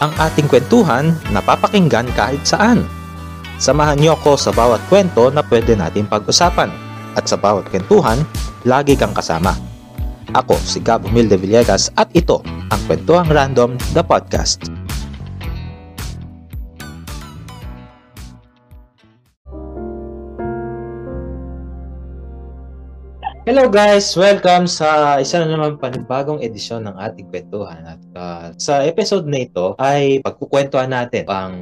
ang ating kwentuhan na papakinggan kahit saan. Samahan niyo ako sa bawat kwento na pwede natin pag-usapan at sa bawat kwentuhan, lagi kang kasama. Ako si Gab Humilde Villegas at ito ang Kwentuhang Random, the podcast. Hello guys! Welcome sa isa na naman panibagong edisyon ng ating kwentuhan. At uh, sa episode na ito ay pagkukwentuhan natin ang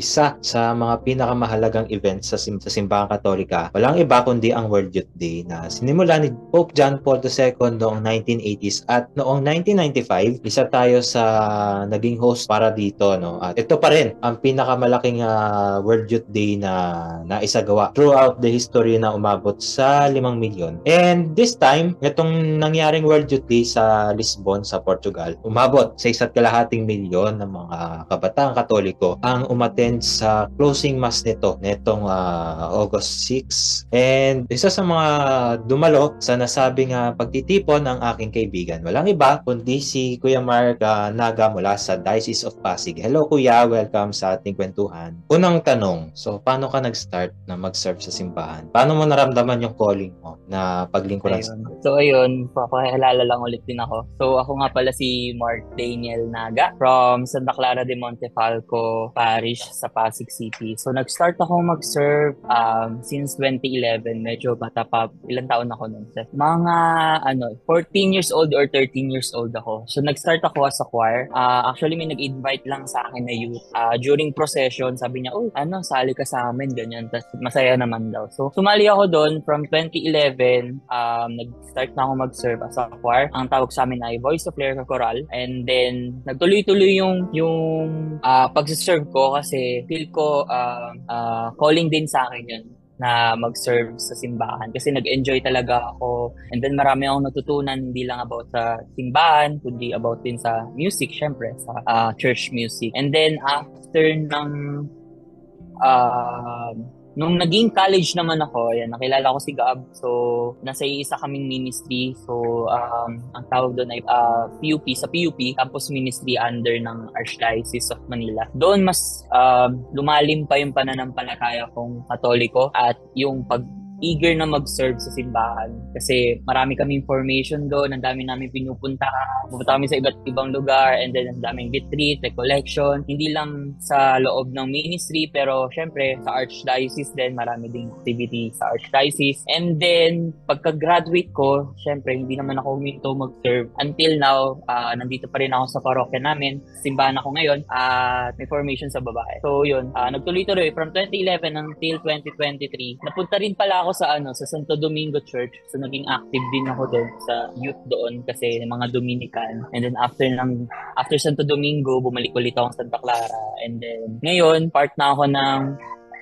isa sa mga pinakamahalagang events sa, sim- sa Simbahang Katolika. Walang iba kundi ang World Youth Day na sinimula ni Pope John Paul II noong 1980s at noong 1995, isa tayo sa naging host para dito. No? At ito pa rin ang pinakamalaking uh, World Youth Day na naisagawa throughout the history na umabot sa 5 milyon. And this time, itong nangyaring World Youth Day sa Lisbon, sa Portugal, umabot sa isa't kalahating milyon ng mga kabataang katoliko ang umaten attend sa closing mass nito netong uh, August 6 and isa sa mga dumalo sa nasabing uh, pagtitipon ng aking kaibigan. Walang iba kundi si Kuya Mark uh, Naga mula sa Diocese of Pasig. Hello Kuya, welcome sa ating kwentuhan. Unang tanong, so paano ka nag-start na mag-serve sa simbahan? Paano mo naramdaman yung calling mo na paglingkuran sa So ayun, papakilala lang ulit din ako. So ako nga pala si Mark Daniel Naga from Santa Clara de Montefalco Parish sa Pasig City. So nag-start ako mag-serve um, since 2011. Medyo bata pa. Ilang taon ako nun? Mga ano, 14 years old or 13 years old ako. So nag-start ako as a choir. Uh, actually may nag-invite lang sa akin na youth. Uh, during procession, sabi niya, oh, ano, sali ka sa amin, ganyan. Tapos masaya naman daw. So sumali ako doon from 2011. Um, nag-start na ako mag-serve as a choir. Ang tawag sa amin ay Voice of Lyrical Choral. And then nagtuloy-tuloy yung yung uh, pag-serve ko kasi feel ko uh, uh, calling din sa akin yun na mag-serve sa simbahan. Kasi nag-enjoy talaga ako. And then marami akong natutunan hindi lang about sa simbahan kundi about din sa music syempre sa uh, church music. And then after ng uh, Nung naging college naman ako, yan, nakilala ko si Gab. So, nasa isa kaming ministry. So, um, ang tawag doon ay uh, PUP, sa PUP, Campus Ministry under ng Archdiocese of Manila. Doon mas uh, lumalim pa yung pananampalataya kong katoliko at yung pag eager na mag-serve sa simbahan. Kasi marami kami information doon, ang dami namin pinupunta, pupunta kami sa iba't ibang lugar and then ang daming retreat, recollection, hindi lang sa loob ng ministry pero syempre sa Archdiocese din, marami ding activity sa Archdiocese. And then pagka-graduate ko, syempre hindi naman ako huminto mag-serve until now, uh, nandito pa rin ako sa parokya namin, simbahan ako ngayon at uh, may formation sa babae. So yun, uh, nagtuloy-tuloy. From 2011 until 2023. Napunta rin pala ako ako sa ano sa Santo Domingo Church. So naging active din ako doon sa youth doon kasi mga Dominican. And then after ng after Santo Domingo, bumalik ulit ako sa Santa Clara. And then ngayon part na ako ng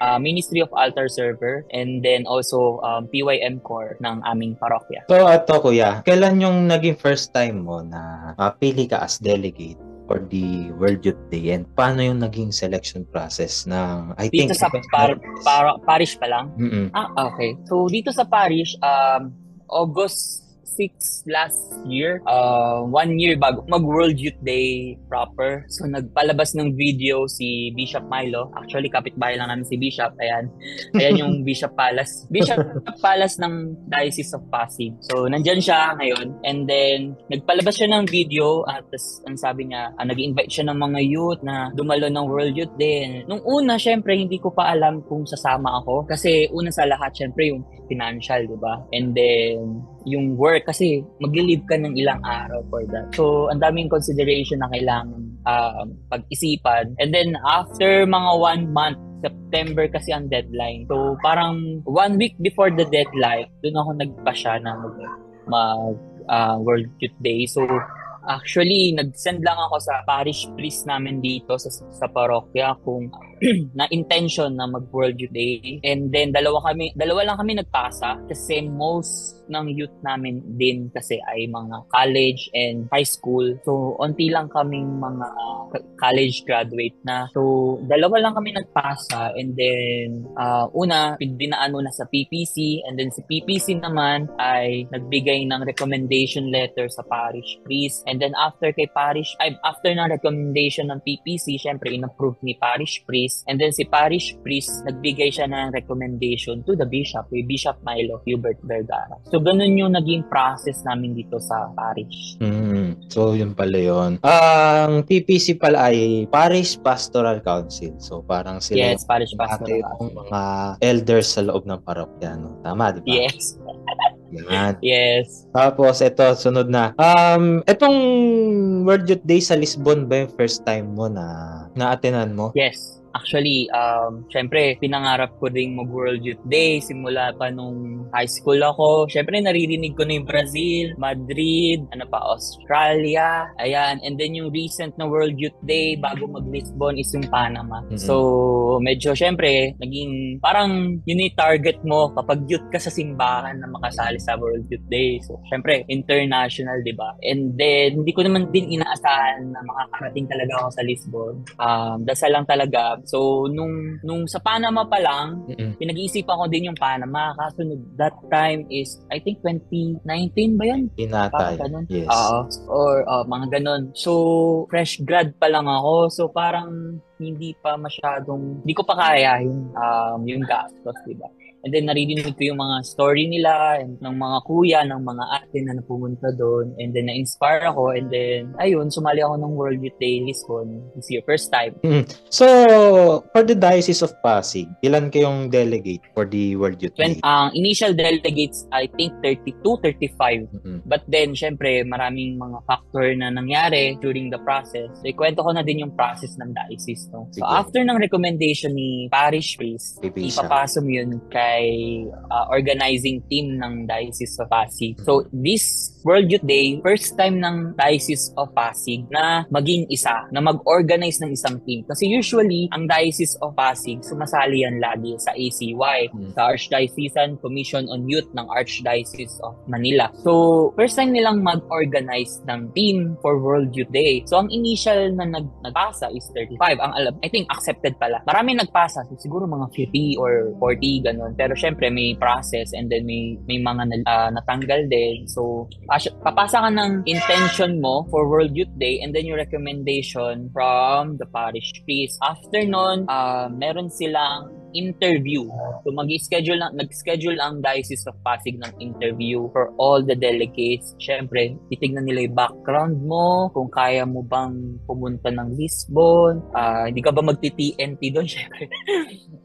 uh, Ministry of Altar Server and then also um, PYM Core ng aming parokya. So ato kuya, kailan yung naging first time mo na mapili ka as delegate for the World Youth Day and paano yung naging selection process ng I dito think sa par, par, parish pa lang? Mm-mm. Ah, okay. So dito sa parish um August 6 last year, uh, one year bago mag-World Youth Day proper. So, nagpalabas ng video si Bishop Milo. Actually, kapitbahay lang namin si Bishop. Ayan. Ayan yung Bishop Palace. Bishop Palace ng Diocese of Pasig. So, nandyan siya ngayon. And then, nagpalabas siya ng video at tas, ang sabi niya, uh, nag-invite siya ng mga youth na dumalo ng World Youth Day. And nung una, syempre, hindi ko pa alam kung sasama ako. Kasi una sa lahat, syempre, yung financial, di ba? And then, yung work kasi magli-leave ka ng ilang araw for that. So, ang daming consideration na kailangan um, pag-isipan. And then, after mga one month, September kasi ang deadline. So, parang one week before the deadline, doon ako nagpa na mag, mag uh, World Youth Day. So, Actually, nag-send lang ako sa parish priest namin dito sa, sa parokya kung na intention na mag-World Youth Day. And then, dalawa kami, dalawa lang kami nagpasa kasi most ng youth namin din kasi ay mga college and high school. So, onti lang kaming mga college graduate na. So, dalawa lang kami nagpasa and then uh, una, pinaan muna sa PPC and then sa PPC naman ay nagbigay ng recommendation letter sa parish priest and then after kay parish, ay, after ng recommendation ng PPC, syempre inapprove ni parish priest and then si parish priest nagbigay siya ng recommendation to the bishop, kay Bishop Milo Hubert Vergara. So, ganun yung naging process namin dito sa parish. Mm, so, yun pala yun. Ang PPC pala ay Parish Pastoral Council. So, parang sila Yes, parish pastoral. yung mga elders sa loob ng parokya. No? Tama, di ba? Yes. Yan. Yes. Tapos, ito, sunod na. Um, itong World Youth Day sa Lisbon ba yung first time mo na na-attenan mo? Yes. Actually, um, syempre, pinangarap ko rin mag-World Youth Day simula pa nung high school ako. Syempre, naririnig ko na yung Brazil, Madrid, ano pa, Australia, ayan. And then yung recent na World Youth Day bago mag-Lisbon is yung Panama. Mhm. So, medyo syempre, naging parang yun yung target mo kapag youth ka sa simbahan na makasali sa World Youth Day. So, syempre, international, di ba? And then, hindi ko naman din inaasahan na makakarating talaga ako sa Lisbon. Um, dasal lang talaga. So, nung, nung sa Panama pa lang, Mm-mm. pinag-iisipan ko din yung Panama. Kaso that time is, I think 2019 ba yun? Parang ganun. Yes. Oo. Or uh, mga ganun. So, fresh grad pa lang ako. So, parang hindi pa masyadong, hindi ko pa kaya yung, um, yung gastos, di ba? And then, naririnig ko yung mga story nila and ng mga kuya, ng mga ate na napumunta doon. And then, na-inspire ako. And then, ayun, sumali ako ng World Youth Day Lisbon this year. First time. So, for the Diocese of Pasig, ilan kayong delegate for the World Youth Day? When, ang initial delegates, I think 32, 35. Mm-mm. But then, syempre, maraming mga factor na nangyari during the process. So, ikwento ko na din yung process ng diocese. No? So, Sige. after ng recommendation ni parish priest, ipapasa mo yun kay uh, organizing team ng Diocese of Pasig. So, this World Youth Day, first time ng Diocese of Pasig na maging isa, na mag-organize ng isang team. Kasi usually, ang Diocese of Pasig, sumasali yan lagi sa ACY, Mm. sa Archdiocesan Commission on Youth ng Archdiocese of Manila. So, first time nilang mag-organize ng team for World Youth Day. So, ang initial na nag nagpasa is 35. Ang alam, I think accepted pala. Marami nagpasa. So, siguro mga 50 or 40, ganun. Pero syempre, may process and then may, may mga ah, natanggal din. So, pas- papasa ka ng intention mo for World Youth Day and then yung recommendation from the parish priest. After nun, ah, meron silang interview. So mag-schedule lang, nag-schedule ang Diocese of Pasig ng interview for all the delegates. Syempre, titignan nila yung background mo, kung kaya mo bang pumunta ng Lisbon, ah, hindi ka ba magti-TNT doon, syempre.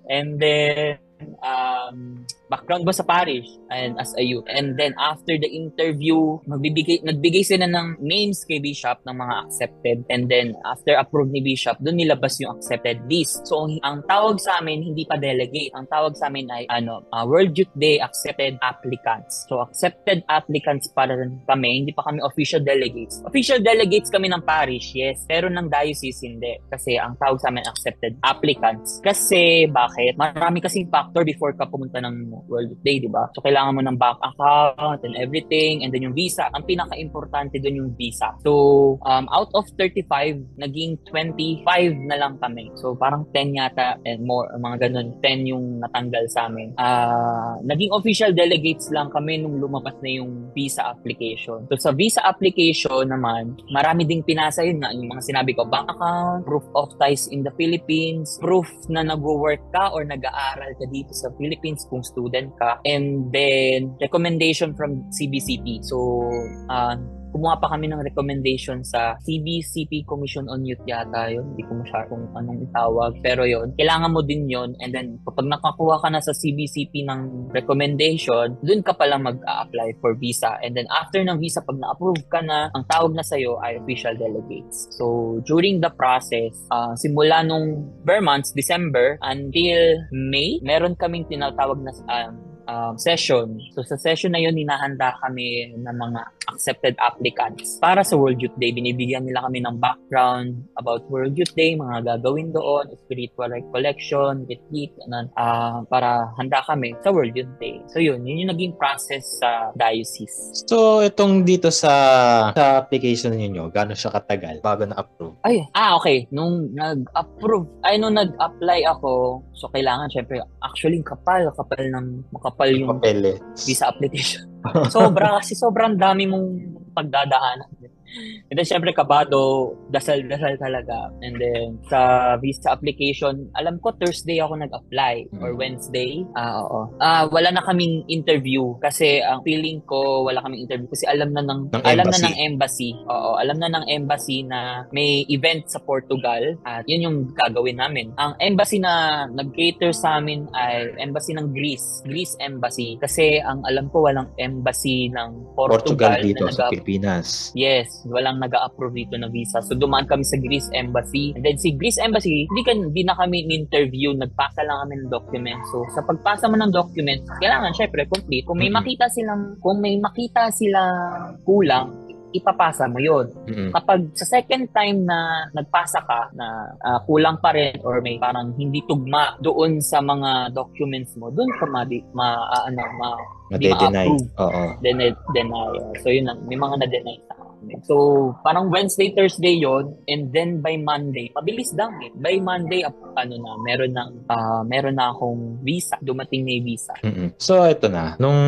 And then, um, background mo sa parish and as a youth. And then after the interview, magbibigay, nagbigay sila ng names kay Bishop ng mga accepted. And then after approve ni Bishop, doon nilabas yung accepted list. So ang, ang tawag sa amin, hindi pa delegate. Ang tawag sa amin ay ano, uh, World Youth Day accepted applicants. So accepted applicants para kami, hindi pa kami official delegates. Official delegates kami ng parish, yes. Pero ng diocese, hindi. Kasi ang tawag sa amin accepted applicants. Kasi bakit? Marami kasing factor before ka pumunta ng World Day, di ba? So, kailangan mo ng bank account and everything, and then yung visa. Ang pinaka-importante doon yung visa. So, um, out of 35, naging 25 na lang kami. So, parang 10 yata and more, mga ganun, 10 yung natanggal sa amin. Ah, naging official delegates lang kami nung lumabas na yung visa application. So, sa visa application naman, marami ding pinasa yun na yung mga sinabi ko, bank account, proof of ties in the Philippines, proof na nag-work ka or nag-aaral ka dito sa Philippines kung student ka, and then recommendation from CBCP. So, uh, kumuha pa kami ng recommendation sa CBCP Commission on Youth yata yun. Hindi ko masyadong kung anong itawag. Pero yun, kailangan mo din yun. And then, kapag nakakuha ka na sa CBCP ng recommendation, dun ka pala mag-a-apply for visa. And then, after ng visa, pag na-approve ka na, ang tawag na sa'yo ay official delegates. So, during the process, ah, simula nung bare months, December, until May, meron kaming tinatawag na um, um, session. So sa session na yun, hinahanda kami ng mga accepted applicants para sa World Youth Day. Binibigyan nila kami ng background about World Youth Day, mga gagawin doon, spiritual recollection, retreat, ganun, uh, para handa kami sa World Youth Day. So yun, yun yung naging process sa diocese. So itong dito sa sa application niyo, gaano siya katagal bago na-approve? Ay, ah okay, nung nag-approve, ay nung nag-apply ako, so kailangan syempre actually kapal, kapal ng makapal yung Papel, eh. visa application. Sobra kasi sobrang dami mong pagdadaanan. And then, syempre, kabado, dasal-dasal talaga. And then, sa visa application, alam ko, Thursday ako nag-apply or mm. Wednesday. Ah, oo. Ah, wala na kaming interview kasi ang feeling ko, wala kaming interview kasi alam na ng, ng alam embassy. na ng embassy. Oo, alam na ng embassy na may event sa Portugal at yun yung gagawin namin. Ang embassy na nag-cater sa amin ay embassy ng Greece. Greece embassy. Kasi ang alam ko, walang embassy ng Portugal, Portugal dito sa Pilipinas. Yes, walang nag-a-approve dito na visa. So dumaan kami sa Greece Embassy. And then si Greece Embassy, hindi, ka, hindi na kami interview, nagpasa lang kami ng document. So sa pagpasa mo ng document, kailangan syempre complete. Kung may makita silang kung may makita silang kulang, ipapasa mo yon. Mm-hmm. Kapag sa second time na nagpasa ka na uh, kulang pa rin or may parang hindi tugma doon sa mga documents mo, doon ka ma, ma uh, ano, ma, ma-deny. Oo. Deny, deny. So yun, may mga na-deny sa. So, parang Wednesday, Thursday yon and then by Monday, mabilis lang eh. By Monday, ano na, meron na, uh, meron na akong visa. Dumating na yung visa. Mm-mm. So, ito na. Nung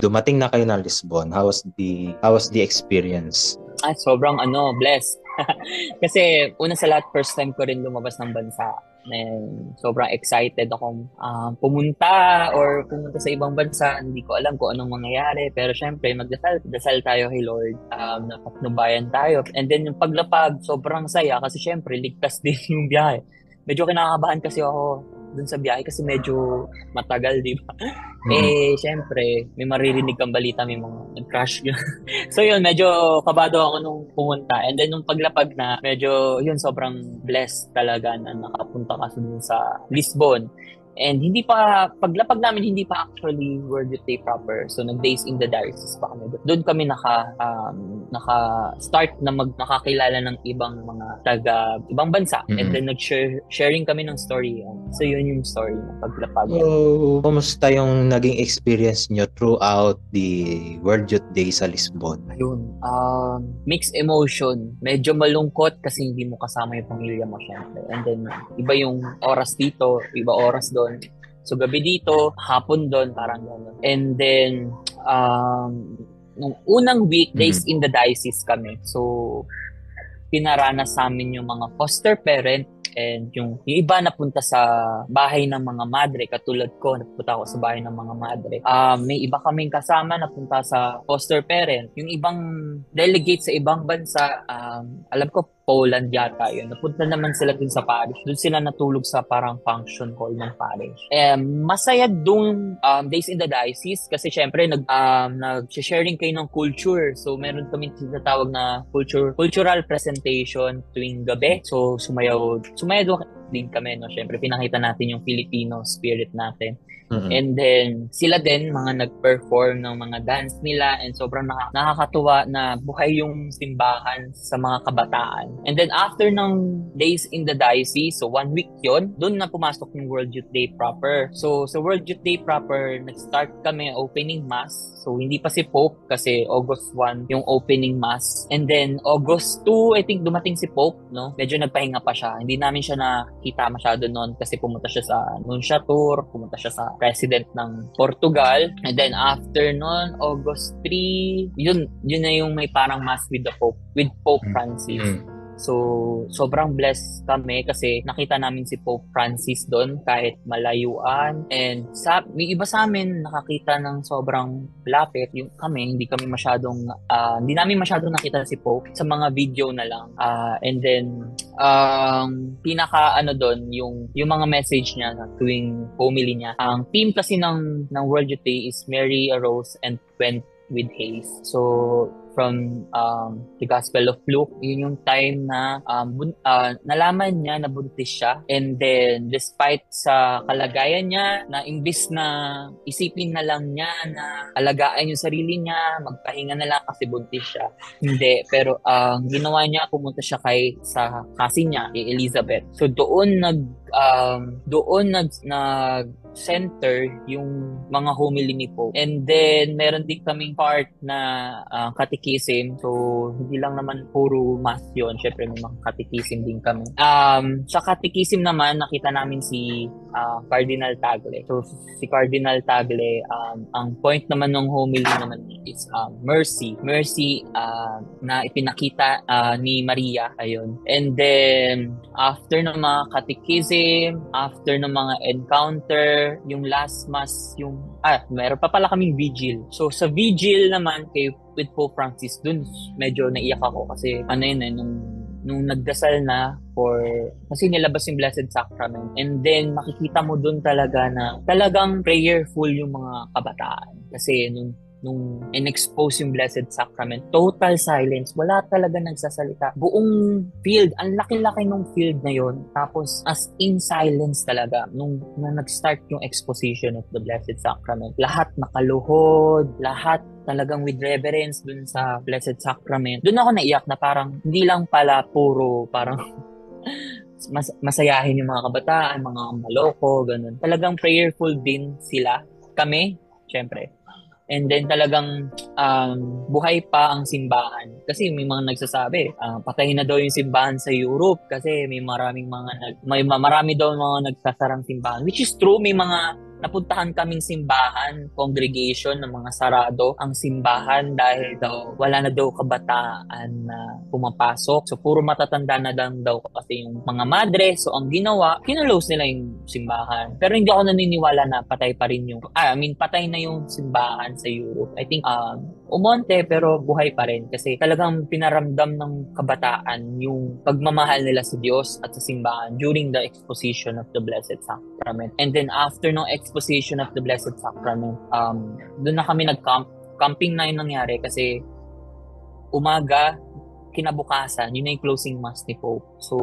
dumating na kayo ng Lisbon, how was the, how was the experience? Ah, sobrang ano, blessed. Kasi una sa lahat, first time ko rin lumabas ng bansa. And sobrang excited akong uh, pumunta or pumunta sa ibang bansa. Hindi ko alam kung anong mangyayari. Pero syempre, magdasal dasal tayo kay Lord. Um, napatnubayan tayo. And then yung paglapag, sobrang saya kasi syempre, ligtas din yung biyahe. Medyo kinakabahan kasi ako dun sa biyahe kasi medyo matagal, di ba? Mm-hmm. Eh, syempre, may maririnig kang balita, may mga nag-crash yun. so yun, medyo kabado ako nung pumunta. And then nung paglapag na, medyo yun, sobrang blessed talaga na nakapunta ka sa Lisbon. And hindi pa, paglapag namin, hindi pa actually World Youth Day proper. So, nag-days in the diocese pa kami. Doon kami naka, um, naka-start na mag, nakakilala ng ibang mga taga, ibang bansa. Mm-hmm. And then, nag-sharing kami ng story. So, yun yung story ng paglapag. So, kumusta yung naging experience nyo throughout the World Youth Day sa Lisbon? Ayun. Um, mixed emotion. Medyo malungkot kasi hindi mo kasama yung pamilya mo, syempre. And then, iba yung oras dito, iba oras doon doon. So gabi dito, hapon doon, parang gano'n. And then, um, nung unang weekdays mm-hmm. in the diocese kami. So, pinaranas sa amin yung mga foster parent and yung, yung iba napunta sa bahay ng mga madre katulad ko napunta ako sa bahay ng mga madre um, may iba kaming kasama napunta sa foster parent yung ibang delegate sa ibang bansa um, alam ko Poland yata yun. Napunta naman sila dun sa parish. Doon sila natulog sa parang function hall ng parish. Eh, masaya dun um, days in the diocese kasi syempre nag, um, nag-sharing kayo ng culture. So meron kami tinatawag na culture cultural presentation tuwing gabi. So sumayaw, sumayaw din kami. No? Syempre pinakita natin yung Filipino spirit natin. Mm-hmm. And then, sila din, mga nag-perform ng mga dance nila and sobrang nak- nakakatuwa na buhay yung simbahan sa mga kabataan. And then, after ng days in the diocese, so one week yon doon na pumasok yung World Youth Day proper. So, sa World Youth Day proper, nag-start kami opening mass. So, hindi pa si Pope kasi August 1 yung opening mass. And then, August 2, I think dumating si Pope, no? Medyo nagpahinga pa siya. Hindi namin siya nakita masyado noon kasi pumunta siya sa Nunciatur, pumunta siya sa president ng Portugal. And then after noon, August 3, yun, yun na yung may parang mass with the Pope, with Pope mm. Francis. Mm. So, sobrang blessed kami kasi nakita namin si Pope Francis doon kahit malayuan. And sa, may iba sa amin nakakita ng sobrang lapit. Yung kami, hindi kami masyadong, uh, hindi namin masyadong nakita si Pope sa mga video na lang. Uh, and then, um, pinaka ano doon, yung, yung mga message niya na tuwing homily niya. Ang theme kasi ng, ng World Youth Day is Mary arose and went with haste. So, from um, the Gospel of Luke. Yun yung time na um, bun- uh, nalaman niya na buntis siya. And then, despite sa kalagayan niya, na imbis na isipin na lang niya na alagaan yung sarili niya, magpahinga na lang kasi buntis siya. Hindi. Pero ang uh, ginawa niya, pumunta siya kay sa kasi niya, kay Elizabeth. So doon nag um, doon nag, nag center yung mga homily ni Pope. And then, meron din kaming part na uh, catechism. So, hindi lang naman puro mass yun. Siyempre, may mga catechism din kami. Um, sa catechism naman, nakita namin si uh, Cardinal Tagle. So, si Cardinal Tagle, um, ang point naman ng homily naman is um, mercy. Mercy uh, na ipinakita uh, ni Maria. Ayun. And then, after ng mga catechism, after ng mga encounter, yung last mass, yung, ah, meron pa pala kaming vigil. So, sa vigil naman kay with Pope Francis, dun medyo naiyak ako kasi ano yun eh, nung nung nagdasal na for kasi nilabas yung Blessed Sacrament and then makikita mo dun talaga na talagang prayerful yung mga kabataan kasi nung nung in-expose yung Blessed Sacrament, total silence. Wala talaga nagsasalita. Buong field, ang laki-laki ng field na yon Tapos, as in silence talaga, nung, nung nag-start yung exposition of the Blessed Sacrament, lahat nakaluhod, lahat talagang with reverence dun sa Blessed Sacrament. Doon ako naiyak na parang hindi lang pala puro parang mas, masayahin yung mga kabataan, mga maloko, ganun. Talagang prayerful din sila. Kami, syempre, And then talagang um, buhay pa ang simbahan. Kasi may mga nagsasabi, uh, patayin na daw yung simbahan sa Europe kasi may maraming mga nag, may marami daw mga nagsasarang simbahan. Which is true, may mga napuntahan kaming simbahan, congregation ng mga sarado ang simbahan dahil daw wala na daw kabataan na pumapasok. So puro matatanda na lang daw kasi yung mga madre. So ang ginawa, kinulose nila yung simbahan. Pero hindi ako naniniwala na patay pa rin yung, ah, I mean patay na yung simbahan sa Europe. I think um, umonte pero buhay pa rin kasi talagang pinaramdam ng kabataan yung pagmamahal nila sa Diyos at sa simbahan during the exposition of the Blessed Sacrament. And then after no exposition exposition of the Blessed Sacrament, um, doon na kami nag-camp. Camping na yung nangyari kasi umaga, kinabukasan, yun na yung closing mass ni Pope. So,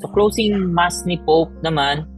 so closing mass ni Pope naman,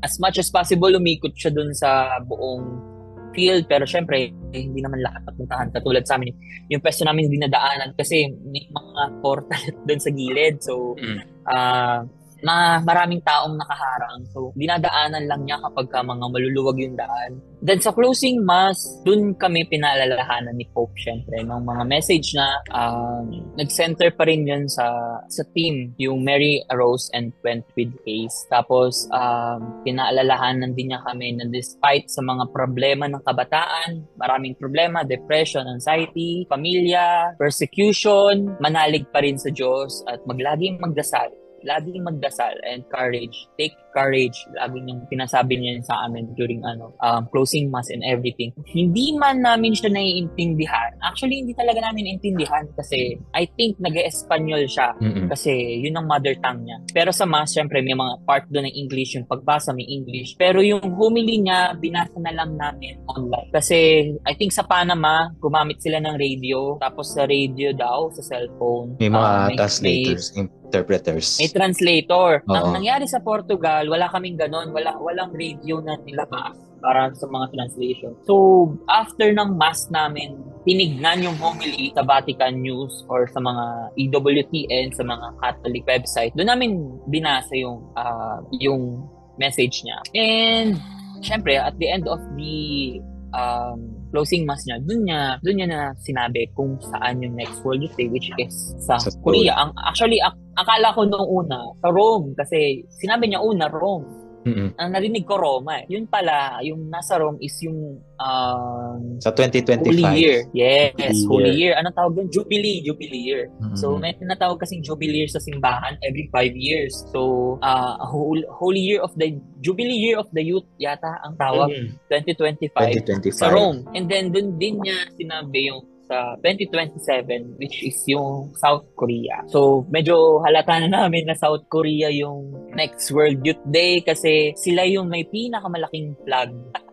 as much as possible, umikot siya dun sa buong field. Pero syempre, eh, hindi naman lahat napuntahan. Katulad sa amin, yung pwesto namin hindi nadaanan kasi may mga portal dun sa gilid. So, mm. uh, na maraming taong nakaharang. So, dinadaanan lang niya kapag ka mga maluluwag yung daan. Then sa closing mass, dun kami pinaalalahanan ni Pope syempre ng mga message na um, nag-center pa rin yun sa sa team, yung Mary arose and went with haste. Tapos um, pinaalalahanan din niya kami na despite sa mga problema ng kabataan, maraming problema, depression, anxiety, pamilya, persecution, manalig pa rin sa Diyos at maglaging magdasal laging magdasal and courage. Take courage. Lagi niyang pinasabi niya sa amin during ano um, closing mass and everything. Hindi man namin siya naiintindihan. Actually, hindi talaga namin intindihan kasi I think nag-espanyol siya Mm-mm. kasi yun ang mother tongue niya. Pero sa mass, syempre may mga part doon ng English, yung pagbasa may English. Pero yung homily niya, binasa na lang namin online. Kasi I think sa Panama, gumamit sila ng radio. Tapos sa radio daw, sa cellphone. May mga uh, may, translators, may, interpreters. May translator. Oo. Ang nangyari sa Portugal, Portugal, wala kaming ganon. Wala, walang radio na nilabas para sa mga translation. So, after ng mass namin, tinignan yung homily sa Vatican News or sa mga EWTN, sa mga Catholic website. Doon namin binasa yung, uh, yung message niya. And, syempre, at the end of the um, closing mass niya, dun niya, dun niya na sinabi kung saan yung next World Youth Day, which is sa, sa Korea. Ang, actually, ak- akala ko nung una, sa Rome, kasi sinabi niya una, Rome. Mm-hmm. Ang narinig ko Roma eh. Yun pala, yung nasa Rome is yung um, sa 2025. Holy Year. Yes, Holy, Holy Year. year. Anong tawag doon? Jubilee, Jubilee Year. Mm-hmm. So may tinatawag kasing Jubilee Year sa simbahan every five years. So uh, Holy Year of the Jubilee Year of the Youth yata ang tawag mm-hmm. 2025, 2025 sa Rome. And then doon din niya sinabi yung sa 2027 which is yung South Korea. So medyo halata na namin na South Korea yung next World Youth Day kasi sila yung may pinakamalaking flag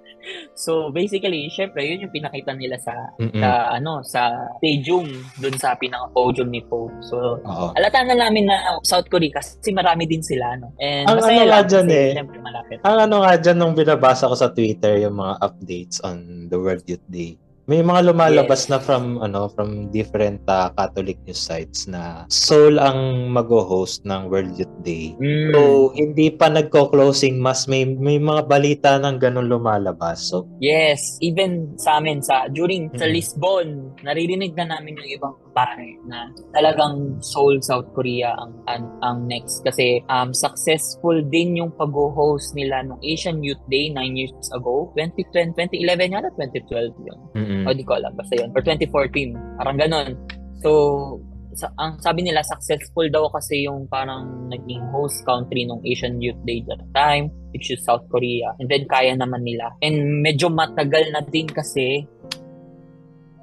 So basically, syempre, yun yung pinakita nila sa Mm-mm. sa ano sa stadium dun sa pinaka podium ni Pope. So Oo. alata na namin na South Korea kasi marami din sila no. And Ang ano nga dyan eh. syempre malapit. Ang ano nga dyan nung binabasa ko sa Twitter yung mga updates on the World Youth Day. May mga lumalabas Yes. na from ano from different uh, Catholic news sites na Seoul ang mag-host ng World Youth Day. Mm. So, hindi pa nagko-closing mas may may mga balita ng ganun lumalabas. So, Yes, even sa amin sa during sa Mm. Lisbon, naririnig na namin yung ibang pare na talagang Seoul, South Korea ang ang, ang next. Kasi um successful din yung pag-host nila ng Asian Youth Day 9 years ago, 2010, 2011 yata 2012 yun. mm O di ko alam basta yun. Or 2014, parang ganun. So sa, ang sabi nila successful daw kasi yung parang naging host country ng Asian Youth Day that time which is South Korea. And then kaya naman nila. And medyo matagal na din kasi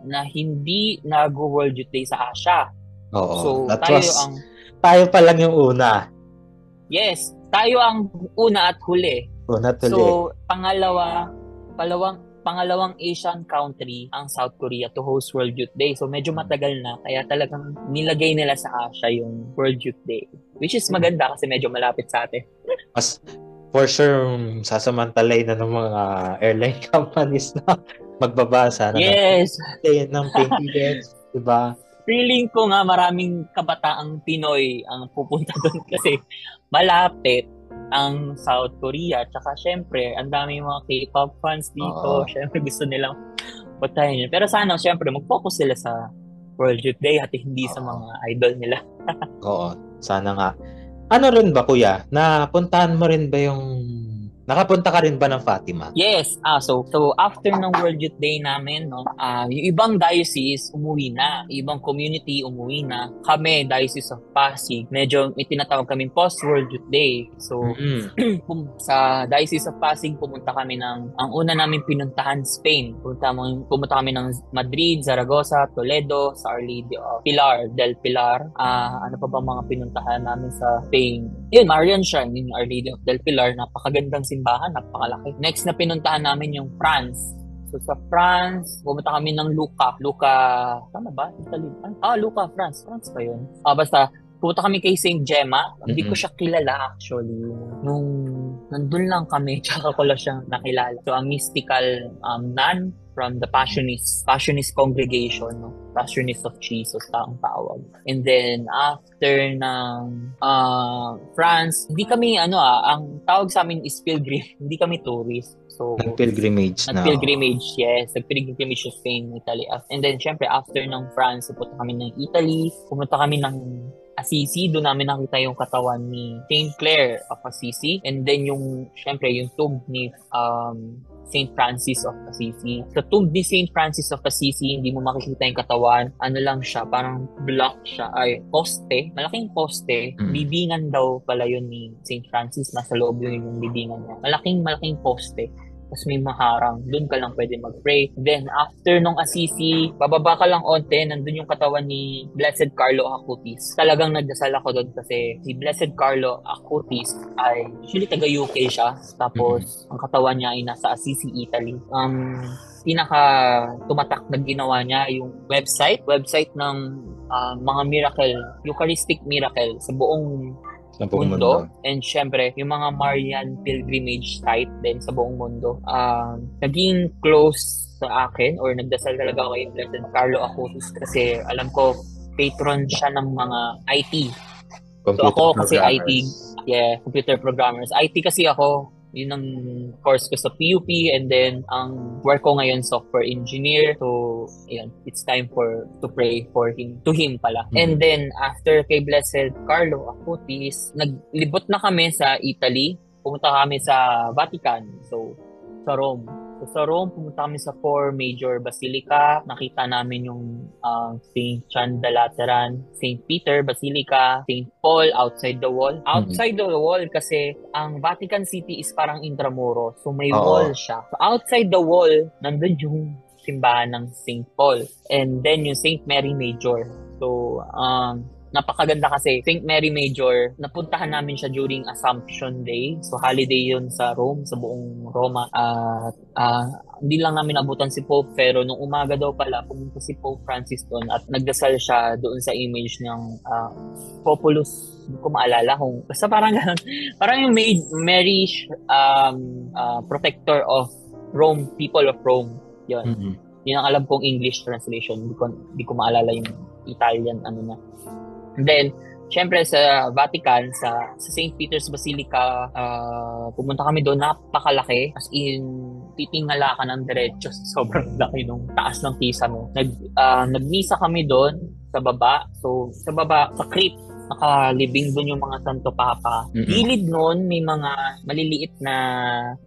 na hindi nag-World Youth Day sa Asia. Oo. so that tayo was ang tayo pa lang yung una. yes, tayo ang una at huli. Una tuloy. So pangalawa, palawang pangalawang Asian country ang South Korea to host World Youth Day. So medyo matagal na kaya talagang nilagay nila sa Asia yung World Youth Day. Which is maganda kasi medyo malapit sa atin. Mas for sure sasamantalay na ng mga airline companies na magbabasa na Yes! ng, ng pay tickets, 'di ba? Feeling ko nga maraming kabataang Pinoy ang pupunta doon kasi malapit ang South Korea. Tsaka syempre, ang dami mga K-pop fans dito. Oo. Syempre gusto nilang patayin yun. Pero sana, syempre, mag-focus sila sa World Youth Day at hindi sa Oo. mga idol nila. Oo, sana nga. Ano rin ba kuya? Napuntahan mo rin ba yung Nakapunta ka rin ba ng Fatima? Yes, ah so so after ng World Youth Day namin, no, ah yung ibang diocese umuwi na, yung ibang community umuwi na. Kami, Diocese of Pasig, medyo may tinatawag kaming post World Youth Day. So Mm. pum- sa Diocese of Pasig pumunta kami ng ang una namin pinuntahan Spain. Pumunta mo pumunta kami ng Madrid, Zaragoza, Toledo, sa Our Lady of Pilar del Pilar. Ah ano pa ba mga pinuntahan namin sa Spain? Yun, Marian Shrine, yung Our Lady of del Pilar, napakagandang simbahan, napakalaki. Next na pinuntahan namin yung France. So sa France, pumunta kami ng Luca. Luca, tama ba? Italy. Ah, Luca, France. France pa yun. Ah, basta, pumunta kami kay St. Gemma. Hindi ko Mhm. siya kilala actually. Nung nandun lang kami, tsaka ko lang siya nakilala. So, ang mystical um, nun from the Passionist, Passionist congregation, no? Passionist of Jesus, taong tawag. And then, after ng uh, France, hindi kami, ano ah, ang tawag sa amin is pilgrim. Hindi kami tourist. So, Nag-pilgrimage na. Nag-pilgrimage, yes. Nag-pilgrimage sa Spain, Italy. And then, syempre, after ng France, pumunta kami ng Italy. Pumunta kami ng Assisi. Doon namin nakita yung katawan ni Saint Clare of Assisi. And then, yung, syempre, yung tomb ni um, Saint Francis of Assisi. Sa tomb ni Saint Francis of Assisi, hindi mo makikita yung katawan. Ano lang siya, parang block siya. Ay, poste. Malaking poste. Mm. Bibingan daw pala yun ni Saint Francis. Nasa loob yun yung bibingan niya. Malaking, malaking poste tapos may maharang, doon ka lang pwede mag-pray. Then, after nung Assisi, bababa ka lang onte, nandun yung katawan ni Blessed Carlo Acutis. Talagang nagdasal ako doon kasi si Blessed Carlo Acutis ay usually taga-UK siya. Tapos, ang katawan niya ay nasa Assisi, Italy. Um, pinaka tumatak na ginawa niya yung website, website ng ah, mga miracle, Eucharistic miracle sa buong Sa buong mundo. mundo. And syempre, yung mga Marian pilgrimage site din sa buong mundo. Um, naging close sa akin or nagdasal talaga ako kay Blessed Carlo Acutis kasi alam ko patron siya ng mga IT. So ako kasi IT, yeah, computer programmers. IT kasi ako, yun ang course ko sa PUP and then ang work ko ngayon software engineer. So, ayan, it's time for to pray for him, to him pala. Mhm. And then after kay Blessed Carlo Acutis, naglibot na kami sa Italy. Pumunta kami sa Vatican. So, sa Rome. So, sa Rome, pumunta kami sa four major basilica. Nakita namin yung uh, St. John the Lateran, St. Peter Basilica, St. Paul outside the wall. Outside the wall kasi ang Vatican City is parang intramuros. So, may Oo. wall siya. So, outside the wall, nandun yung simbahan ng St. Paul. And then yung St. Mary Major. So, um, napakaganda kasi St. Mary Major, napuntahan namin siya during Assumption Day. So holiday yun sa Rome, sa buong Roma. At uh, hindi lang namin abutan si Pope pero nung umaga daw pala pumunta si Pope Francis doon at nagdasal siya doon sa image ng uh, Populus hindi ko maalala kung basta parang ganun parang yung made Mary um, uh, protector of Rome people of Rome yun mm-hmm. yun ang alam kong English translation hindi ko, hindi ko maalala yung Italian ano na and then Siyempre sa Vatican, sa, sa St. Peter's Basilica, uh, pumunta kami doon, napakalaki. As in, titingala ka ng diretso sobrang laki nung taas ng kisa mo. Nag, uh, nagmisa kami doon sa baba. So, sa baba, sa crypt, nakalibing doon yung mga Santo Papa. Mm-hmm. Gilid noon, may mga maliliit na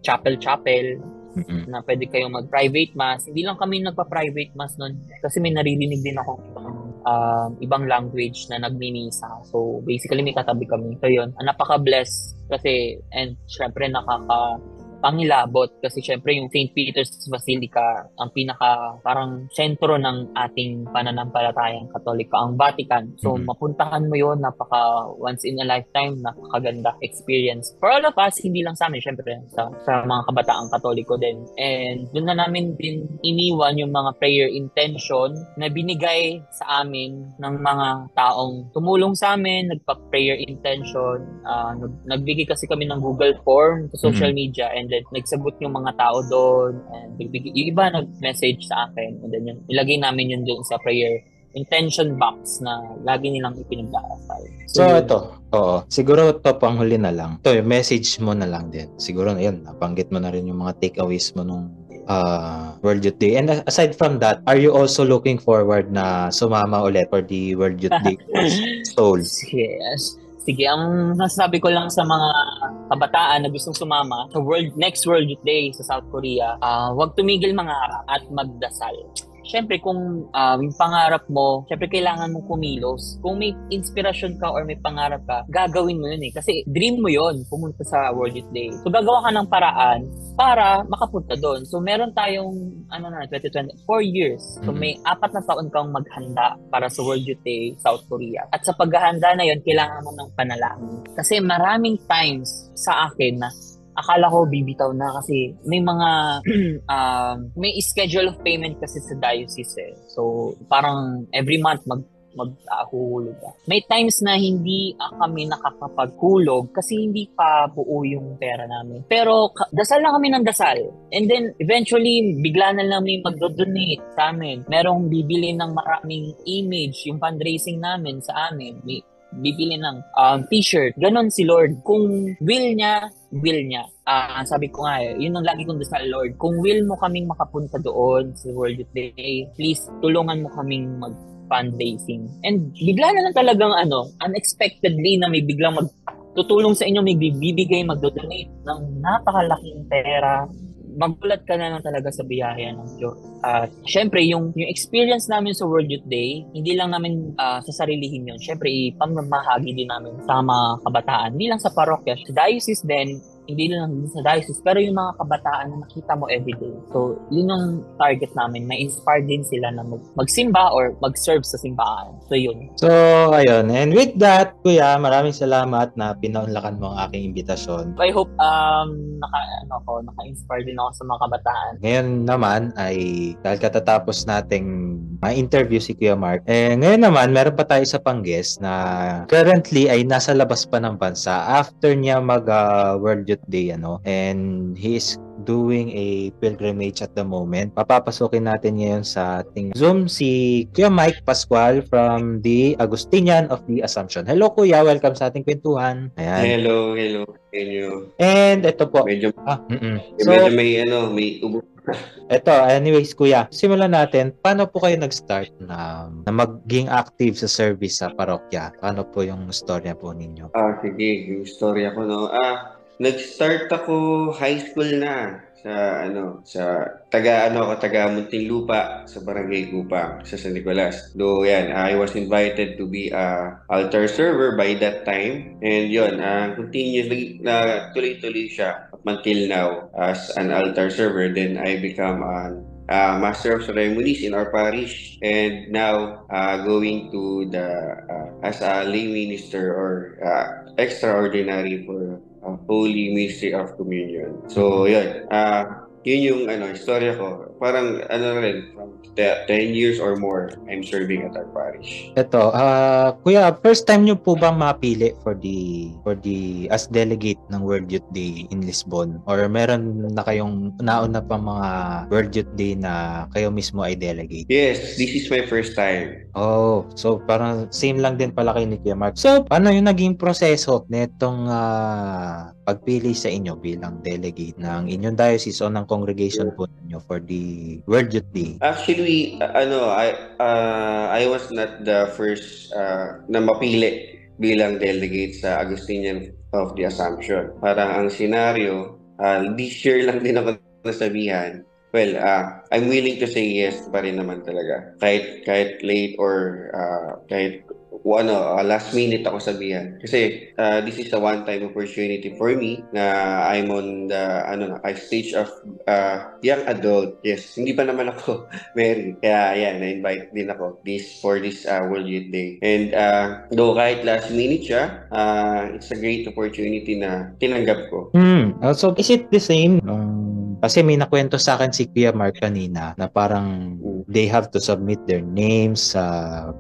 chapel-chapel mm-hmm. na pwede kayong mag-private mass. Hindi lang kami nagpa-private mass noon kasi may naririnig din ako uh, ibang language na nagminisa. So basically may katabi kami. So yun, napaka-bless kasi and syempre nakaka pangilabot kasi syempre yung St. Peter's Basilica ang pinaka parang sentro ng ating pananampalatayang Katolika ang Vatican. So mm-hmm. mapuntahan mo yon napaka once in a lifetime napakaganda experience. For all of us, hindi lang sa amin syempre sa, sa mga kabataang Katoliko din. And doon na namin din iniwan yung mga prayer intention na binigay sa amin ng mga taong tumulong sa amin, nagpa-prayer intention, uh, nagbigay kasi kami ng Google form sa social mm-hmm. media and and then nagsagot yung mga tao doon and yung iba nag-message sa akin and then yun, ilagay namin yun doon sa prayer intention box na lagi nilang ipinagdarasal. So, so ito, oo. Siguro to pang huli na lang. Ito, yung message mo na lang din. Siguro na yun, napanggit mo na rin yung mga takeaways mo nung uh, World Youth Day. And aside from that, are you also looking forward na sumama ulit for the World Youth Day Souls? Yes. Sige, ang nasasabi ko lang sa mga kabataan na gustong sumama sa World Next World Youth Day sa South Korea, uh, huwag tumigil mangarap at magdasal syempre kung uh, yung pangarap mo, syempre kailangan mong kumilos. Kung may inspirasyon ka or may pangarap ka, gagawin mo yun eh. Kasi dream mo yun, pumunta sa World Youth Day. So gagawa ka ng paraan para makapunta doon. So meron tayong, ano na, 2020, 4 years. So mm-hmm. may apat na taon kang maghanda para sa World Youth Day, South Korea. At sa paghahanda na yun, kailangan mo ng panalangin. Kasi maraming times sa akin na akala ko bibitaw na kasi may mga um, may schedule of payment kasi sa diocese eh. So parang every month mag maghuhulog ka. May times na hindi kami nakakapagkulog kasi hindi pa buo yung pera namin. Pero dasal lang kami ng dasal. And then eventually bigla na lang may magdo-donate sa amin. Merong bibili ng maraming image yung fundraising namin sa amin. May bibili ng um, t-shirt. Ganon si Lord. Kung will niya, will niya. Uh, sabi ko nga eh, yun ang lagi kong dasal, Lord. Kung will mo kaming makapunta doon sa World Youth Day, please tulungan mo kaming mag fundraising. And bigla na lang talagang ano, unexpectedly na may biglang mag tutulong sa inyo, may bibigay, magdo-donate ng napakalaking pera magulat ka na lang talaga sa biyaya ng Diyos. At syempre, yung, yung experience namin sa World Youth Day, hindi lang namin uh, sa sarilihin yun. Syempre, ipamamahagi din namin sa mga kabataan. Hindi lang sa parokya, sa diocese din, hindi lang sa diocese, pero yung mga kabataan na nakita mo everyday. So, yun yung target namin. May inspire din sila na mag- magsimba or mag-serve sa simbahan. So, yun. So, ayun. And with that, Kuya, maraming salamat na pinaunlakan mo ang aking imbitasyon. I hope um, naka, ano ko, naka-inspire din ako sa mga kabataan. Ngayon naman ay dahil katatapos nating ma-interview si Kuya Mark, eh, ngayon naman, meron pa tayo sa pang guest na currently ay nasa labas pa ng bansa after niya mag-World uh, Pilot Day ano and he is doing a pilgrimage at the moment. Papapasukin natin ngayon sa ating Zoom si Kuya Mike Pascual from the Agustinian of the Assumption. Hello Kuya, welcome sa ating kwentuhan. Ayan. Hello, hello. Hello. And ito po. Medyo, ah, so, medyo may ano, may ubo Ito, anyways, kuya, simulan natin. Paano po kayo nag-start na, na maging active sa service sa parokya? Paano po yung storya po ninyo? Ah, sige, yung storya ko, no. Ah, Nag-start ako high school na sa ano sa taga ano ako taga Muntinlupa sa Barangay Gupang sa San Nicolas. Do yan, I was invited to be a altar server by that time. And yon, uh, continuously na tuloy-tuloy siya up until now as an altar server. Then I become an uh, Master of Ceremonies in our parish. And now uh, going to the uh, as a lay minister or uh, extraordinary for Holy Mystery of Communion. So, yun. Uh, yun yung ano, istorya ko. Parang ano rin, from 10 years or more, I'm serving at our parish. Ito, uh, kuya, first time nyo po bang mapili for the for the as delegate ng World Youth Day in Lisbon? Or meron na kayong nauna pa mga World Youth Day na kayo mismo ay delegate? Yes, this is my first time. Oh, so parang same lang din pala kay ni Kuya Mark. So, ano yung naging proseso nitong uh, pagpili sa inyo bilang delegate ng inyong diocese o ng congregation po ninyo for the World Youth Day? Actually, ano, I uh, I was not the first uh, na mapili bilang delegate sa Augustinian of the Assumption. Parang ang senaryo, uh, this year lang din ako nasabihan Well, uh, I'm willing to say yes pa rin naman talaga. Kahit kahit late or uh, kahit ano, uh, last minute ako sabihan. Kasi uh, this is a one-time opportunity for me na I'm on the ano na, stage of uh, young adult. Yes, hindi pa naman ako married. Kaya yan, na-invite din ako this for this uh, World Youth Day. And uh, though kahit last minute siya, uh, it's a great opportunity na tinanggap ko. Hmm. Uh, so is it the same? Um, kasi may nakwento sa akin si Kuya Mark kanina na parang they have to submit their names sa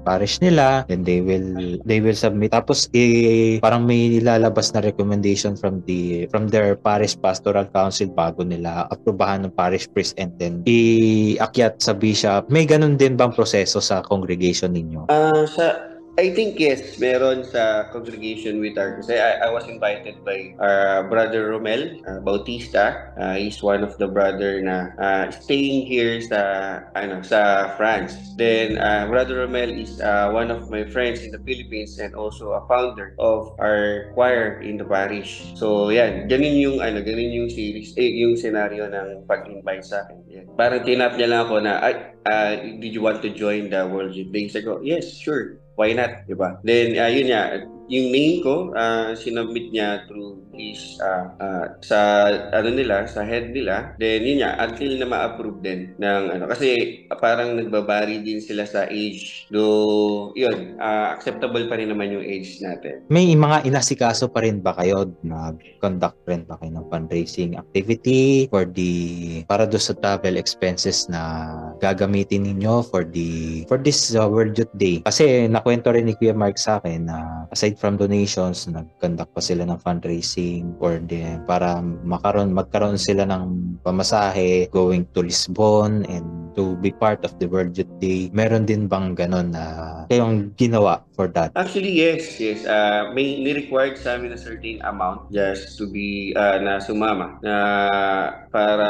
parish nila, then they will they will submit tapos eh, parang may lalabas na recommendation from the from their parish pastoral council bago nila aprobahan ng parish priest and then iakyat sa bishop. May ganun din bang proseso sa congregation ninyo? Ah, uh, sa I think yes, meron sa congregation with our kasi I, I was invited by our brother Romel uh, Bautista. Uh, he's one of the brother na uh, staying here sa ano sa France. Then uh, brother Romel is uh, one of my friends in the Philippines and also a founder of our choir in the parish. So yan, ganun yung ano, ganun yung series, eh, yung scenario ng pag-invite sa akin. Yan. Parang tinap niya lang ako na, ay, uh, did you want to join the World Youth Day? Sabi ko, yes, sure why not, di ba? Then, uh, yun nga, yung name ko, uh, sinubmit niya through his, uh, uh, sa, ano nila, sa head nila. Then, yun nga, until na ma-approve din ng, ano, kasi parang nagbabari din sila sa age. Though, yun, uh, acceptable pa rin naman yung age natin. May mga inasikaso pa rin ba kayo? Nag-conduct rin ba kayo ng fundraising activity for the, para do sa travel expenses na gagamitin ninyo for the, for this uh, World Youth Day? Kasi, na kwento rin ni Kuya Mark sa akin na aside from donations, nag-conduct pa sila ng fundraising or din para makaroon magkaroon sila ng pamasahe going to Lisbon and to be part of the World Youth Day. Meron din bang ganon na kayong ginawa for that? Actually, yes, yes. Uh, may ni-required sa amin a certain amount just to be uh, na sumama na para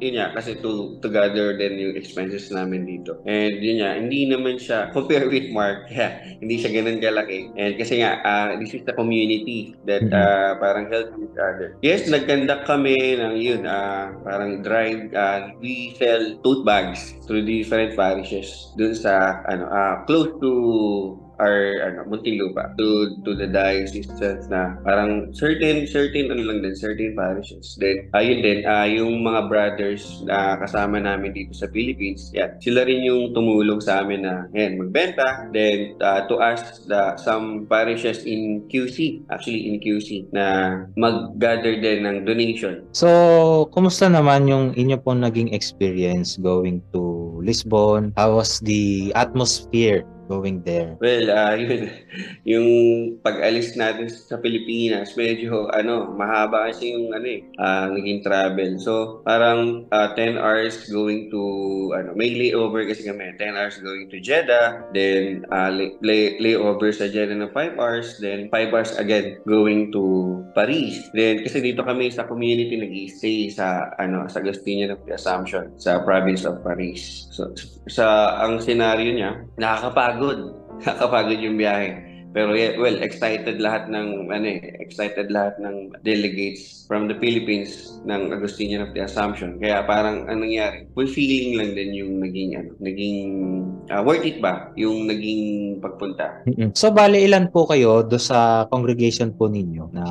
yun nga kasi to, to gather din yung expenses namin dito. And yun nga, hindi naman siya compare with Mark kaya hindi siya ganun kalaki. And kasi nga, uh, this is the community that uh, parang help each other. Yes, nag-conduct kami ng yun, uh, parang drive, uh, we sell tote bags through different parishes dun sa, ano, uh, close to our ano, Muntinlupa to to the diocese na parang certain certain ano lang din certain parishes then ayun din. Uh, yung mga brothers na kasama namin dito sa Philippines yan sila rin yung tumulong sa amin na yan magbenta. Then uh, to us the some parishes in QC actually in QC na mag-gather din ng donation. So kumusta naman yung inyo pong naging experience going to Lisbon? How was the atmosphere going there? Well, uh, yun, yung pag-alis natin sa Pilipinas, medyo ano, mahaba kasi yung ano eh, uh, naging travel. So, parang uh, 10 hours going to, ano, may layover kasi kami, 10 hours going to Jeddah, then uh, lay, lay, layover sa Jeddah ng 5 hours, then 5 hours again going to Paris. Then, kasi dito kami sa community nag-stay sa, ano, sa Agustinian of the Assumption, sa province of Paris. So, sa, ang scenario niya, nakakapagod nakakapagod. Nakakapagod yung biyahe. Pero yeah, well, excited lahat ng ano eh, excited lahat ng delegates from the Philippines ng Agustinian of the Assumption. Kaya parang anong nangyari, fulfilling lang din yung naging ano, naging uh, worth it ba yung naging pagpunta. So bali ilan po kayo do sa congregation po ninyo na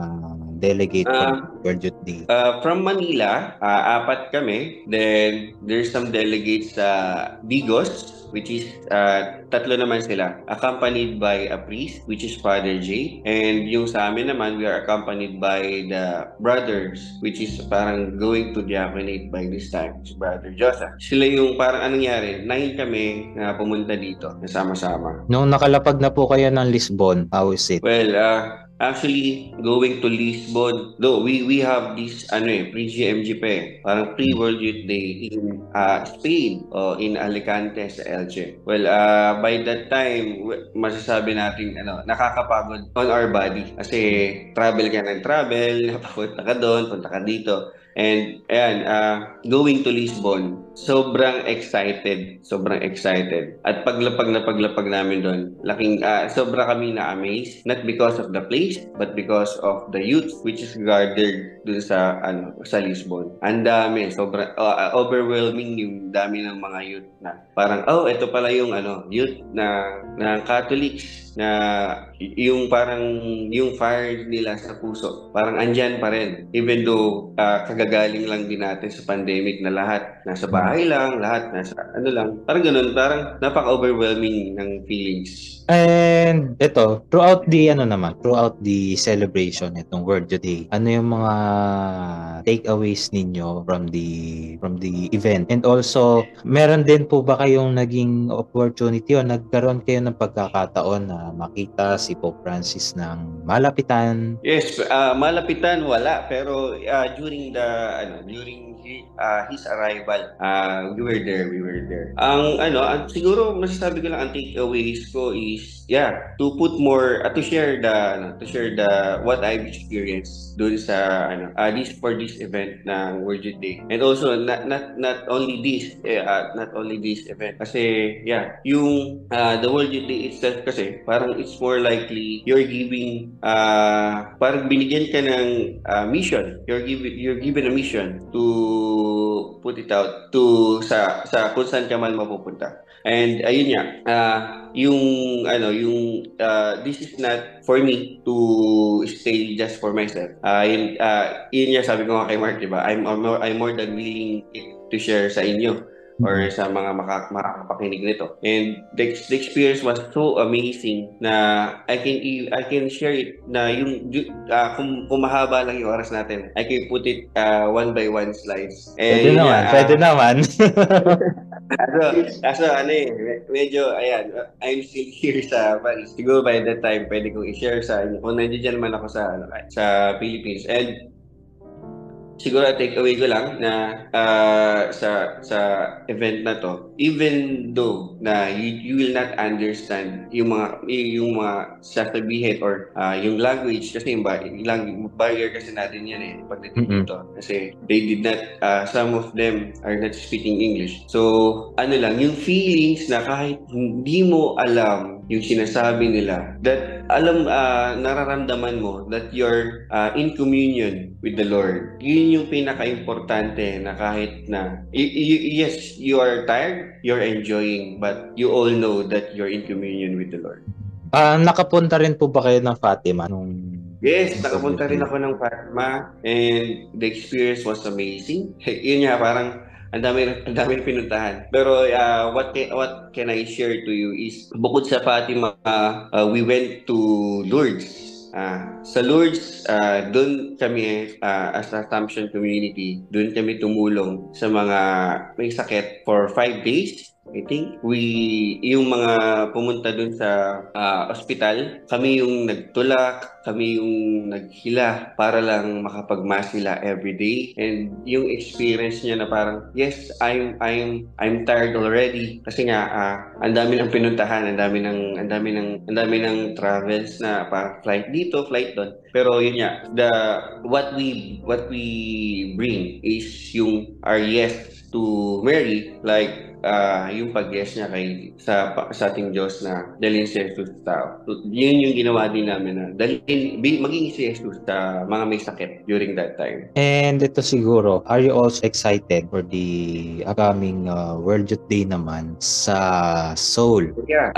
delegate uh, for World Youth Day? Uh, from Manila, uh, apat kami. Then there's some delegates sa uh, Bigos, which is uh, tatlo naman sila accompanied by a priest which is Father J and yung sa amin naman we are accompanied by the brothers which is parang going to diaconate by this time si Brother Joseph sila yung parang anong nangyari nine kami na pumunta dito nasama-sama nung nakalapag na po kayo ng Lisbon how is it? well uh, Actually, going to Lisbon, though we we have this ano eh, pre-GMG pa eh, parang pre-World Youth Day in uh, Spain o in Alicante sa Elche. Well, uh, by that time, masasabi natin ano, nakakapagod on our body kasi travel ka ng travel, napapunta ka doon, punta ka dito. And ayan, uh, going to Lisbon, sobrang excited, sobrang excited. At paglapag na paglapag namin doon, laking uh, sobra kami na amazed, not because of the place, but because of the youth which is gathered doon sa ano sa Lisbon. Ang dami, sobrang uh, overwhelming yung dami ng mga youth na parang oh, ito pala yung ano, youth na na Catholics na yung parang yung fire nila sa puso parang andyan pa rin even though uh, kagagaling lang din natin sa pandemic na lahat nasa bahay lang lahat nasa ano lang. Parang ganun parang napaka-overwhelming ng feelings and ito throughout the ano naman throughout the celebration itong World Day ano yung mga takeaways ninyo from the from the event and also meron din po ba kayong naging opportunity o nagkaroon kayo ng pagkakataon na makita si Pope Francis ng malapitan? Yes, uh, malapitan wala pero uh, during the ano during his, uh, his arrival, uh, we were there, we were there. Ang ano, siguro masasabi ko lang ang takeaways ko is yeah, to put more uh, to share the ano, to share the what I've experienced doon sa ano, uh, this for this event ng World Youth Day. And also not not not only this uh, not only this event kasi yeah, yung uh, the World Youth Day itself kasi parang it's more likely you're giving uh, parang binigyan ka ng uh, mission. You're given you're given a mission to put it out to sa sa kung saan ka man mapupunta. And ayun nga, uh, yung ano, yung uh, this is not for me to stay just for myself. Uh, yun, uh, yun nga sabi ko nga kay Mark, diba? I'm, I'm, more, I'm more than willing to share sa inyo or sa mga makak makakapakinig nito. And the, the experience was so amazing na I can I can share it na yung uh, kung, kung mahaba lang yung oras natin, I can put it uh, one by one slides. And, pwede naman, uh, pwede naman. kaso, kaso ano eh, medyo, ayan, I'm still here sa Paris. Siguro by that time, pwede kong i-share sa inyo. Kung nandiyan man ako sa, ano, sa Philippines. And siguro take away ko lang na uh, sa sa event na to even though na you, you will not understand yung mga yung mga sasabihin or uh, yung language kasi yung, yung barrier kasi natin yan eh pagdating mm-hmm. dito. Kasi they did not uh, some of them are not speaking English. So ano lang yung feelings na kahit hindi mo alam yung sinasabi nila that alam uh, nararamdaman mo that you're uh, in communion with the Lord. Yun yung pinaka-importante na kahit na yes you are tired you're enjoying but you all know that you're in communion with the Lord uh, nakapunta rin po ba kayo ng Fatima nung Yes, nakapunta rin ako ng Fatima and the experience was amazing. Yun nga, parang ang dami ang dami pinuntahan. Pero uh, what can, what can I share to you is bukod sa Fatima, uh, uh, we went to Lourdes. Uh, sa Lourdes, uh, doon kami uh, as Assumption Community, doon kami tumulong sa mga may sakit for five days I think we yung mga pumunta dun sa uh, ospital, kami yung nagtulak, kami yung naghila para lang makapagmas sila every day and yung experience niya na parang yes, I'm I'm I'm tired already. Kasi nga uh, ang dami ng pinuntahan, ang dami ng ang dami ng ang dami ng travels na pa flight dito, flight doon. Pero yun nga, the what we what we bring is yung our yes to Mary. Like ah, yung pag-yes niya kay sa sa ating Diyos na dalhin si Jesus sa yun yung ginawa din namin na dalhin maging si Jesus sa mga may sakit during that time. And ito siguro, are you also excited for the upcoming uh, World Youth Day naman sa Seoul? Yeah.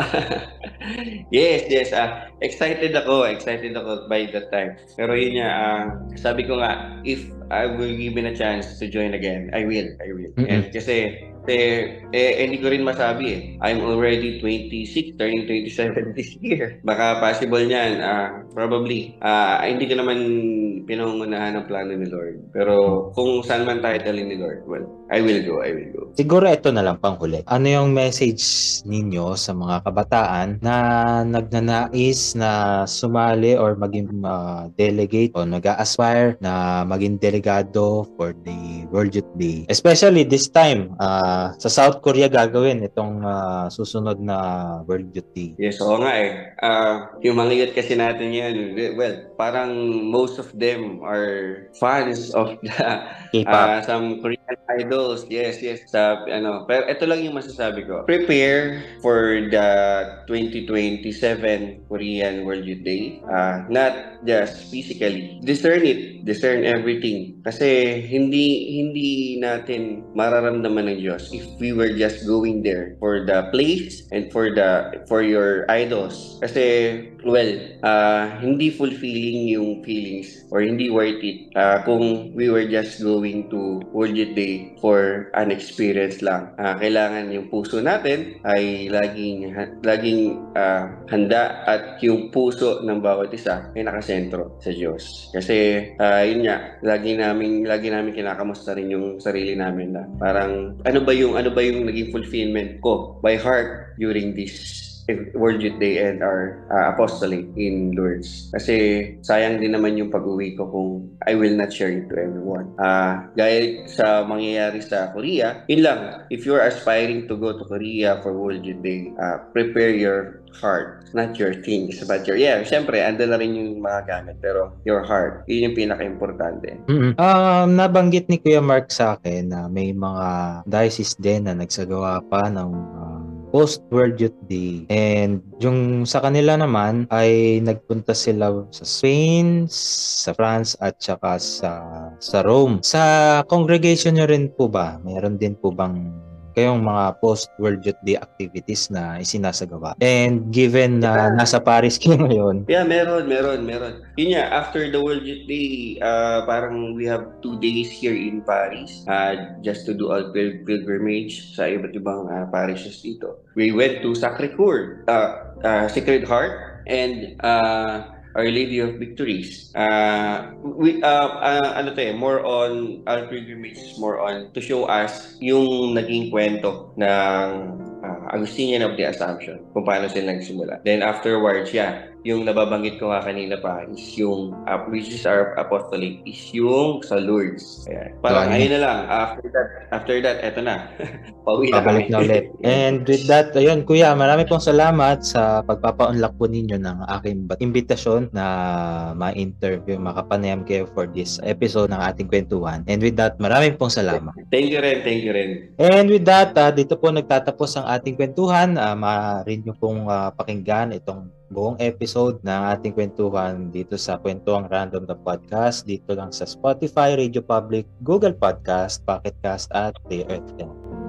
yes, yes. ah excited ako. Excited ako by that time. Pero yun nga, ah, sabi ko nga, if I will given a chance to join again, I will. I will. Mm-mm. And kasi, eh, eh, hindi ko rin masabi eh. I'm already 26, turning 27 this year. Baka possible niyan. ah probably. ah hindi ko naman pinangunahan ng plano ni Lord. Pero kung saan man tayo dalhin ni Lord, well, I will go. I will go. Siguro ito na lang pang huli. Ano yung message ninyo sa mga kabataan na nagnanais na sumali or maging uh, delegate o nag-aspire na maging delegado for the World Youth Day? Especially this time, uh, sa South Korea gagawin itong uh, susunod na World Youth Day. Yes, oo nga eh. Ah, yung mga youth kasi natin yan, well, parang most of them are fans of the, K-pop. ah, some Korean idols. Yes, yes. Sa, ano, pero ito lang yung masasabi ko. Prepare for the 2027 Korean World Youth Day. Ah, not just physically. Discern it. Discern everything. Kasi hindi hindi natin mararamdaman ng Diyos if we were just going there for the place and for the for your idols. Kasi well, ah, hindi fulfilling yung feelings or hindi worth it ah, kung we were just going to World Youth Day for an experience lang. Ah, kailangan yung puso natin ay laging laging ah, handa at yung puso ng bawat isa ay nakasentro sa Diyos. Kasi ah, yun nga, lagi namin lagi namin kinakamusta rin yung sarili namin na parang ano ba yung ano ba yung naging fulfillment ko by heart during this World Youth Day and our uh, apostolate in Lourdes. Kasi sayang din naman yung pag-uwi ko kung I will not share it to everyone. Ah, gaya sa mangyayari sa Korea, yun lang. If you're aspiring to go to Korea for World Youth Day, ah, prepare your heart, not your things, but your, yeah, syempre, ando na rin yung mga gamit, pero your heart, yun yung pinaka-importante. Mm-mm. Um, nabanggit ni Kuya Mark sa akin na may mga diocese din na nagsagawa pa ng um, post-World Youth Day. And yung sa kanila naman ay nagpunta sila sa Spain, sa France at saka sa sa Rome. Sa congregation nyo rin po ba? Mayroon din po bang kayong mga post-World Youth Day activities na isinasagawa? And given na nasa Paris kayo ngayon, Yeah, meron, meron, meron. Yun nga, after the World Youth Day, uh, parang we have two days here in Paris uh, just to do a pil- pilgrimage sa iba't ibang uh, parishes dito. We went to Sacré-Cœur, uh, uh, Sacred Heart, and uh, Our Lady of Victories. Uh, we, uh, uh, ano to eh, more on, our pilgrimage is more on to show us yung naging kwento ng uh, Augustinian of the Assumption, kung paano sila nagsimula. Then afterwards, yeah, yung nababanggit ko nga kanina pa is yung, uh, which is our apostolate, is yung sa Lourdes. Ayan. Parang ayun na lang. After that, after that, eto na. Pauwi na Babalik kami. na ulit. And with that, ayun, Kuya, marami pong salamat sa pagpapa-unlock po ninyo ng aking imbitasyon na ma-interview, makapanayam kayo for this episode ng ating kwentuhan. And with that, maraming pong salamat. Thank you rin, thank you rin. And with that, ah, dito po nagtatapos ang ating kwentuhan. Uh, maaari nyo pong ah, pakinggan itong buong episode ng ating kwentuhan dito sa Kwentuang Random the Podcast dito lang sa Spotify, Radio Public, Google Podcast, Pocket Cast at The Earth FM.